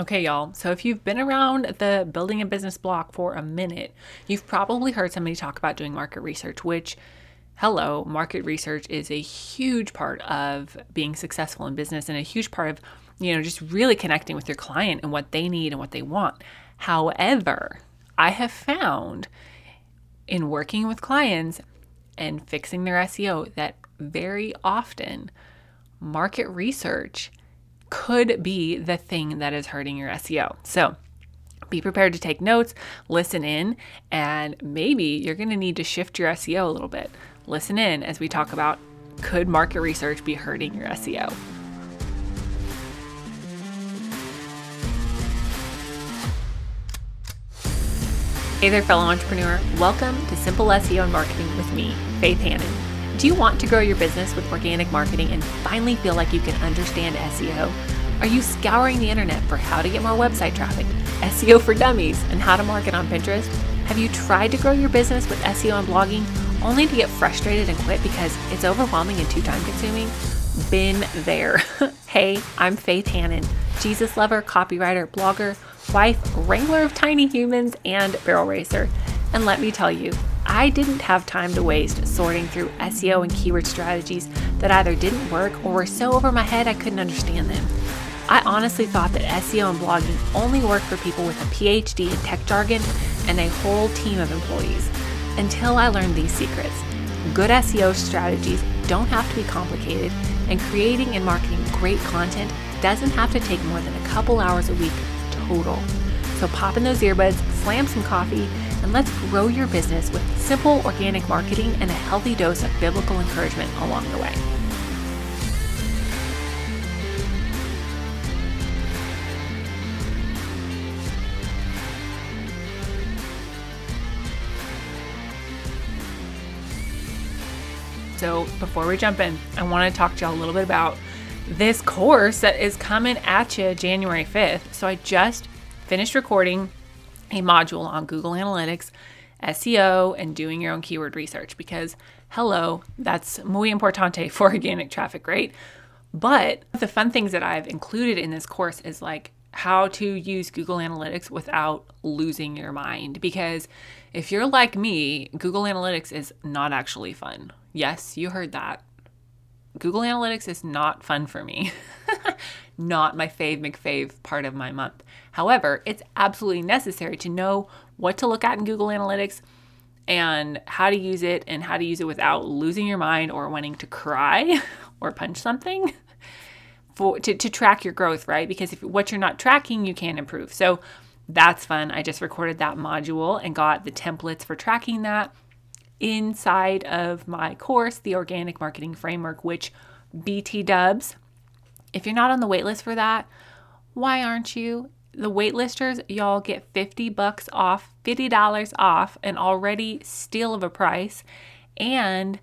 Okay, y'all. So if you've been around the building a business block for a minute, you've probably heard somebody talk about doing market research, which, hello, market research is a huge part of being successful in business and a huge part of, you know, just really connecting with your client and what they need and what they want. However, I have found in working with clients and fixing their SEO that very often market research could be the thing that is hurting your SEO. So, be prepared to take notes, listen in, and maybe you're going to need to shift your SEO a little bit. Listen in as we talk about could market research be hurting your SEO? Hey there, fellow entrepreneur. Welcome to Simple SEO and Marketing with me, Faith Nanan. Do you want to grow your business with organic marketing and finally feel like you can understand SEO? Are you scouring the internet for how to get more website traffic, SEO for dummies, and how to market on Pinterest? Have you tried to grow your business with SEO and blogging only to get frustrated and quit because it's overwhelming and too time consuming? Been there. hey, I'm Faith Nanan, Jesus lover, copywriter, blogger, wife, wrangler of tiny humans, and barrel racer. And let me tell you, I didn't have time to waste sorting through SEO and keyword strategies that either didn't work or were so over my head I couldn't understand them. I honestly thought that SEO and blogging only worked for people with a PhD in tech jargon and a whole team of employees until I learned these secrets. Good SEO strategies don't have to be complicated, and creating and marketing great content doesn't have to take more than a couple hours a week total. So pop in those earbuds, slam some coffee, and let's grow your business with simple organic marketing and a healthy dose of biblical encouragement along the way. So, before we jump in, I want to talk to y'all a little bit about this course that is coming at you January 5th. So, I just finished recording a module on Google Analytics, SEO, and doing your own keyword research because, hello, that's muy importante for organic traffic, right? But the fun things that I've included in this course is like how to use Google Analytics without losing your mind. Because if you're like me, Google Analytics is not actually fun. Yes, you heard that. Google Analytics is not fun for me. not my fave McFave part of my month. However, it's absolutely necessary to know what to look at in Google Analytics and how to use it and how to use it without losing your mind or wanting to cry or punch something for to, to track your growth, right? Because if what you're not tracking, you can't improve. So that's fun. I just recorded that module and got the templates for tracking that inside of my course, the Organic Marketing Framework, which BT dubs. If you're not on the waitlist for that, why aren't you? The waitlisters, y'all get 50 bucks off, $50 off, an already steal of a price. And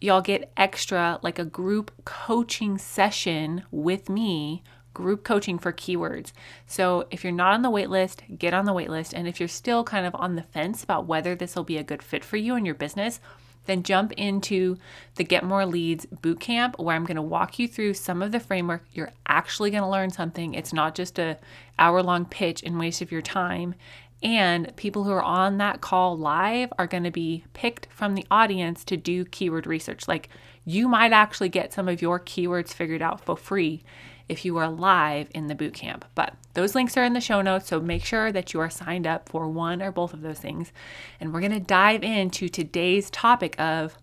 y'all get extra, like a group coaching session with me group coaching for keywords. So if you're not on the waitlist, get on the waitlist. And if you're still kind of on the fence about whether this will be a good fit for you and your business, then jump into the Get More Leads bootcamp where I'm going to walk you through some of the framework. You're actually going to learn something. It's not just a hour long pitch and waste of your time. And people who are on that call live are going to be picked from the audience to do keyword research. Like you might actually get some of your keywords figured out for free if you are live in the boot camp. But those links are in the show notes, so make sure that you are signed up for one or both of those things. And we're going to dive into today's topic of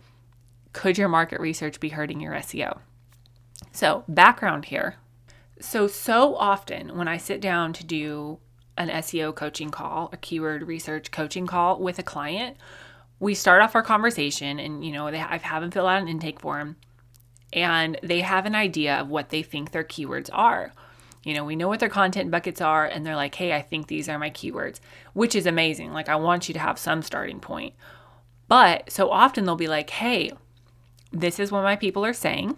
could your market research be hurting your SEO? So, background here. So, so often when I sit down to do an SEO coaching call, a keyword research coaching call with a client, we start off our conversation and, you know, they, I have them fill out an intake form and they have an idea of what they think their keywords are. You know, we know what their content buckets are, and they're like, hey, I think these are my keywords, which is amazing. Like, I want you to have some starting point. But so often they'll be like, hey, this is what my people are saying.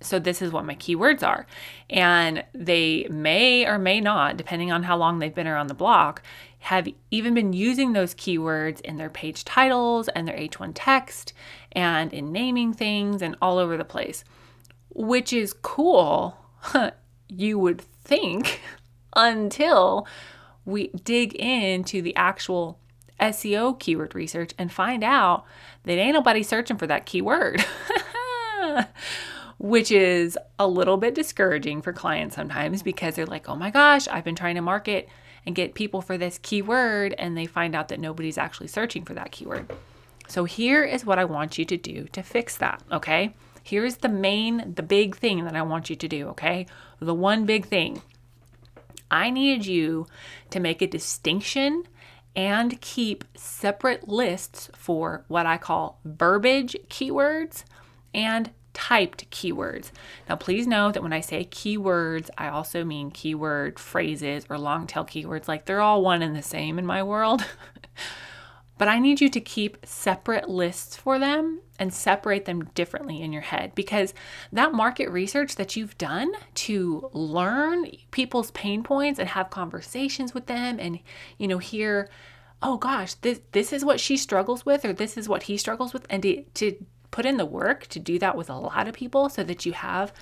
So, this is what my keywords are. And they may or may not, depending on how long they've been around the block, have even been using those keywords in their page titles and their H1 text and in naming things and all over the place, which is cool, you would think, until we dig into the actual SEO keyword research and find out that ain't nobody searching for that keyword. Which is a little bit discouraging for clients sometimes because they're like, oh my gosh, I've been trying to market and get people for this keyword, and they find out that nobody's actually searching for that keyword. So, here is what I want you to do to fix that, okay? Here's the main, the big thing that I want you to do, okay? The one big thing. I need you to make a distinction and keep separate lists for what I call verbiage keywords and typed keywords. Now, please know that when I say keywords, I also mean keyword phrases or long tail keywords. Like they're all one and the same in my world. but I need you to keep separate lists for them and separate them differently in your head because that market research that you've done to learn people's pain points and have conversations with them and you know hear oh gosh this this is what she struggles with or this is what he struggles with and to, to put in the work to do that with a lot of people so that you have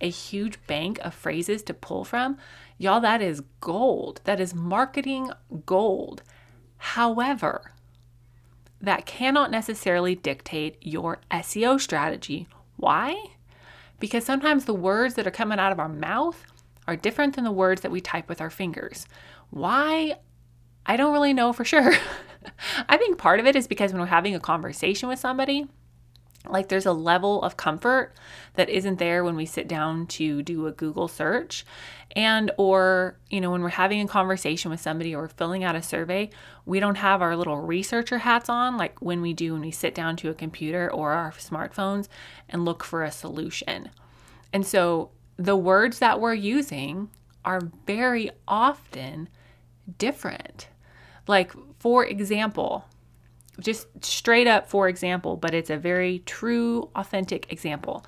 a huge bank of phrases to pull from, y'all, that is gold. That is marketing gold. However, that cannot necessarily dictate your SEO strategy. Why? Because sometimes the words that are coming out of our mouth are different than the words that we type with our fingers. Why? I don't really know for sure. I think part of it is because when we're having a conversation with somebody, like there's a level of comfort that isn't there when we sit down to do a google search. And or you know when we're having a conversation with somebody or filling out a survey we don't have our little researcher hats on like when we do when we sit down to a computer or our smartphones and look for a solution. And so the words that we're using are very often different. Like for example just straight up for example, but it's a very true, authentic example.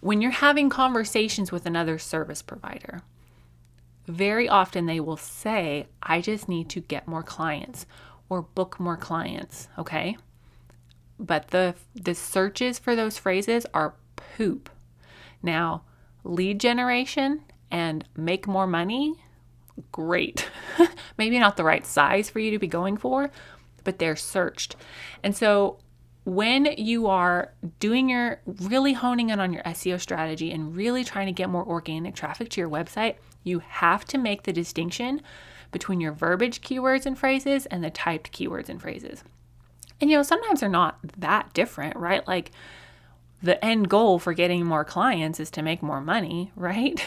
When you're having conversations with another service provider, very often they will say, I just need to get more clients or book more clients, okay? But the the searches for those phrases are poop. Now, lead generation and make more money, great. Maybe not the right size for you to be going for, but they're searched. And so when you are doing your really honing in on your SEO strategy and really trying to get more organic traffic to your website, you have to make the distinction between your verbiage keywords and phrases and the typed keywords and phrases. And you know, sometimes they're not that different, right? Like the end goal for getting more clients is to make more money, right?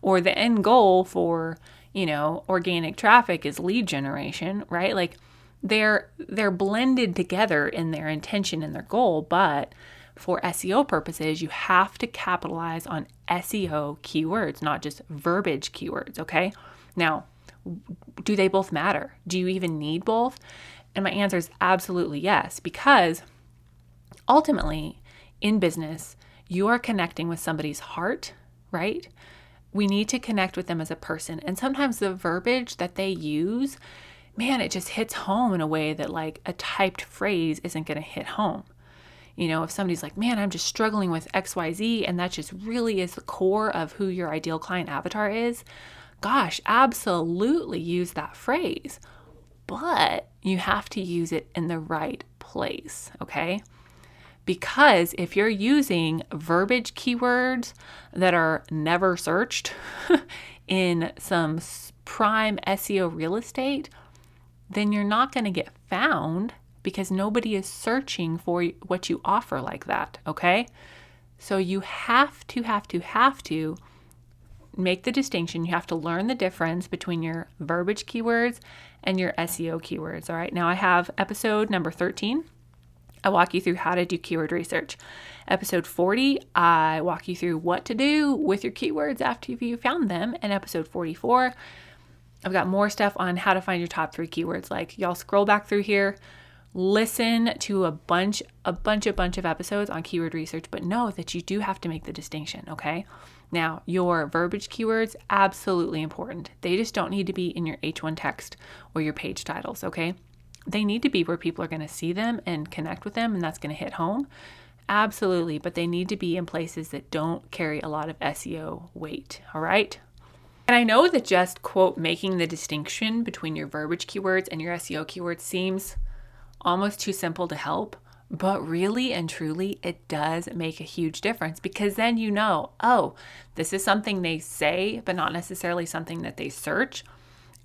or the end goal for, you know, organic traffic is lead generation, right? Like they're they're blended together in their intention and their goal, but for SEO purposes, you have to capitalize on SEO keywords, not just verbiage keywords, okay? Now, do they both matter? Do you even need both? And my answer is absolutely yes, because ultimately in business, you are connecting with somebody's heart, right? We need to connect with them as a person. And sometimes the verbiage that they use man, it just hits home in a way that like a typed phrase isn't going to hit home. You know, if somebody's like, man, I'm just struggling with XYZ, and that just really is the core of who your ideal client avatar is, gosh, absolutely use that phrase. But you have to use it in the right place, okay? Because if you're using verbiage keywords that are never searched in some prime SEO real estate, then you're not going to get found because nobody is searching for what you offer like that, okay? So you have to, have to, have to make the distinction. You have to learn the difference between your verbiage keywords and your SEO keywords, all right? Now I have episode number 13. I walk you through how to do keyword research. Episode 40, I walk you through what to do with your keywords after you found them. And episode 44, I've got more stuff on how to find your top three keywords. Like y'all scroll back through here, listen to a bunch, a bunch, a bunch of episodes on keyword research, but know that you do have to make the distinction, okay? Now, your verbiage keywords, absolutely important. They just don't need to be in your H1 text or your page titles, okay? They need to be where people are to see them and connect with them, and that's to hit home. Absolutely, but they need to be in places that don't carry a lot of SEO weight, all right? And I know that just quote making the distinction between your verbiage keywords and your SEO keywords seems almost too simple to help, but really and truly, it does make a huge difference because then you know, oh, this is something they say, but not necessarily something that they search.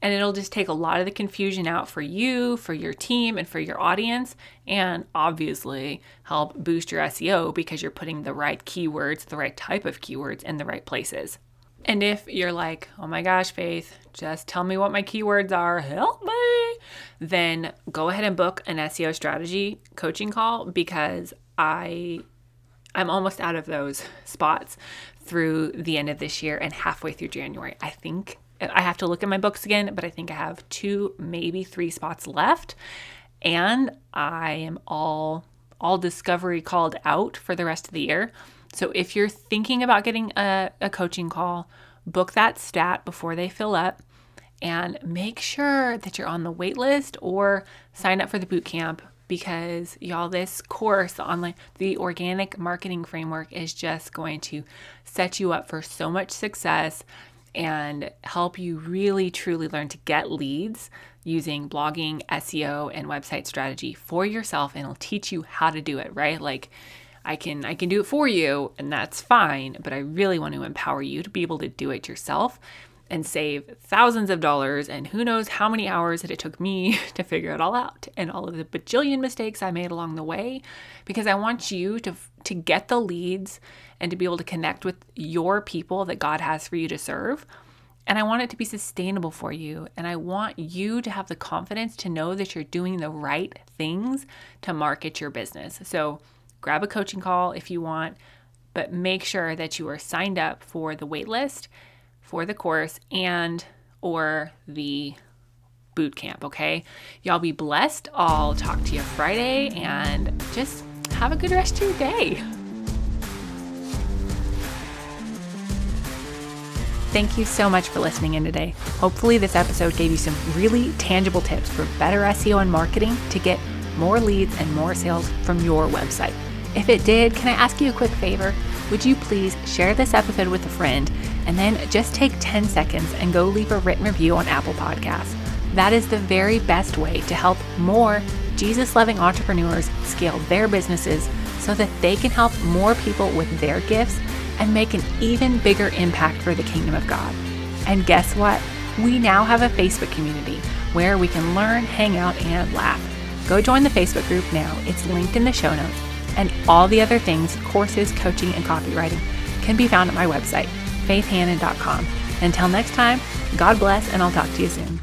And it'll just take a lot of the confusion out for you, for your team, and for your audience. And obviously, help boost your SEO because you're putting the right keywords, the right type of keywords in the right places. And if you're like, oh my gosh, Faith, just tell me what my keywords are, help me, then go ahead and book an SEO strategy coaching call because I I'm almost out of those spots through the end of this year and halfway through January. I think I have to look at my books again, but I think I have two, maybe three spots left. And I am all all discovery called out for the rest of the year. So if you're thinking about getting a, a coaching call, book that stat before they fill up and make sure that you're on the wait list or sign up for the boot camp because y'all this course on the organic marketing framework is just going to set you up for so much success and help you really truly learn to get leads using blogging, SEO and website strategy for yourself and it'll teach you how to do it, right? Like I can I can do it for you and that's fine, but I really want to empower you to be able to do it yourself and save thousands of dollars and who knows how many hours that it took me to figure it all out and all of the bajillion mistakes I made along the way because I want you to to get the leads and to be able to connect with your people that God has for you to serve. And I want it to be sustainable for you. And I want you to have the confidence to know that you're doing the right things to market your business. So grab a coaching call if you want, but make sure that you are signed up for the waitlist for the course and or the boot camp, okay? Y'all be blessed. I'll talk to you Friday and just have a good rest of your day. Thank you so much for listening in today. Hopefully, this episode gave you some really tangible tips for better SEO and marketing to get more leads and more sales from your website. If it did, can I ask you a quick favor? Would you please share this episode with a friend and then just take 10 seconds and go leave a written review on Apple Podcasts? That is the very best way to help more Jesus loving entrepreneurs scale their businesses so that they can help more people with their gifts and make an even bigger impact for the kingdom of God. And guess what? We now have a Facebook community where we can learn, hang out, and laugh. Go join the Facebook group now. It's linked in the show notes and all the other things, courses, coaching, and copywriting, can be found at my website, faithnanan.com. Until next time, God bless, and I'll talk to you soon.